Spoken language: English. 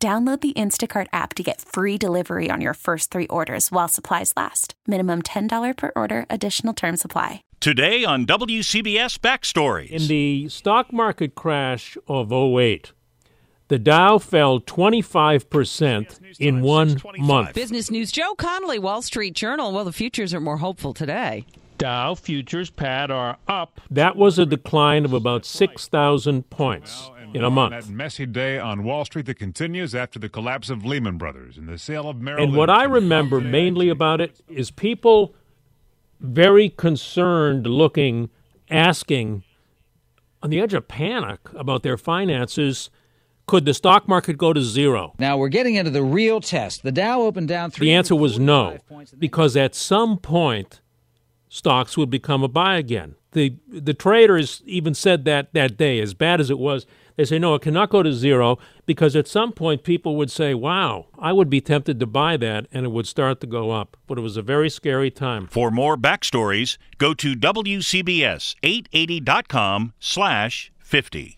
Download the Instacart app to get free delivery on your first three orders while supplies last. Minimum $10 per order, additional term supply. Today on WCBS Backstories. In the stock market crash of 08, the Dow fell 25% in one month. Business News Joe Connolly, Wall Street Journal. Well, the futures are more hopeful today. Dow futures, Pat, are up. That was a decline of about 6,000 points in a month. That messy day on Wall Street that continues after the collapse of Lehman Brothers and the sale of Merrill And what I remember mainly about it is people very concerned looking, asking, on the edge of panic about their finances. Could the stock market go to zero? Now we're getting into the real test. The Dow opened down three. The answer was no, because at some point, stocks would become a buy again. The the traders even said that that day, as bad as it was, they say no, it cannot go to zero because at some point people would say, "Wow, I would be tempted to buy that," and it would start to go up. But it was a very scary time. For more backstories, go to WCBS880.com slash 50.